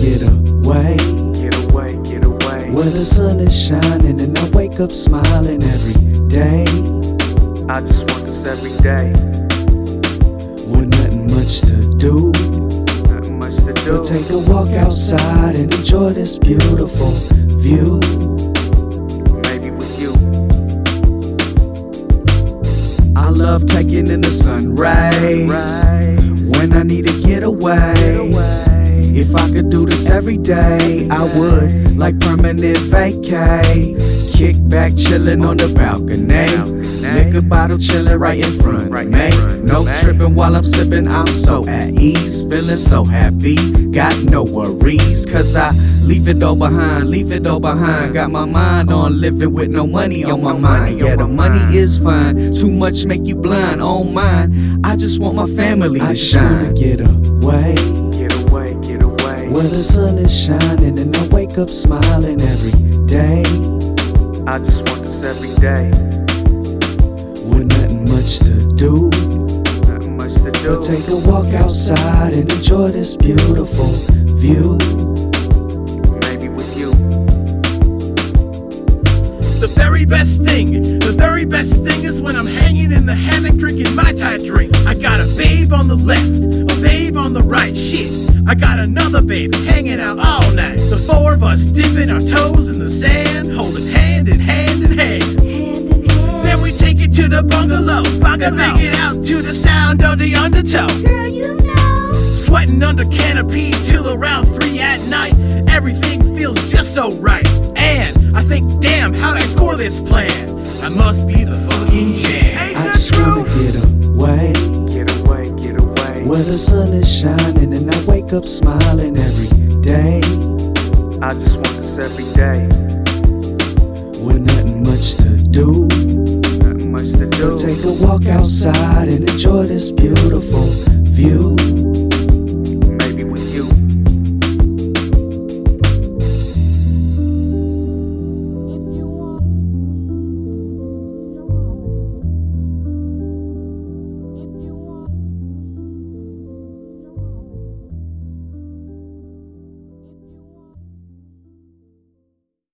get away. Get away, get away. Where the sun is shining and I wake up smiling every day. I just want this every day. With nothing much to do. Nothing much to do. But take a walk outside and enjoy this beautiful view. Maybe with you. I love taking in the sun rays. When I need to get away. Get away. If I could do this every day, I would, like permanent vacay. Kick back, chillin' on the balcony. Liquor bottle chillin' right in front Right me. No trippin' while I'm sippin', I'm so at ease. Feelin' so happy, got no worries. Cause I leave it all behind, leave it all behind. Got my mind on living with no money on my mind. Yeah, the money is fine, too much make you blind. On mine, I just want my family to shine. Get away, get away. Where the sun is shining and I wake up smiling every day. I just want this every day. With nothing much to do. Nothing much to do. But take a walk outside and enjoy this beautiful view. Maybe with you. The very best thing, the very best thing is when I'm hanging in the hammock drinking my Thai drinks. I got a babe on the left, a babe on the right. Shit, I got another babe hanging out all night. The four of us dipping our toes in the sand, holding hand in hand in hand. Then we take it to the bungalow, and make it out to the sound of the undertow. Girl, you know. Sweating under canopy till around three at night. Everything feels just so right. And I think, damn, how'd I score this plan? I must be the fucking jam. I just wanna get away. Get away, get away. Where the sun is shining and I wake up smiling every day. I just want this every day. With nothing much to do. Nothing much to do. But take a walk outside and enjoy this beautiful view.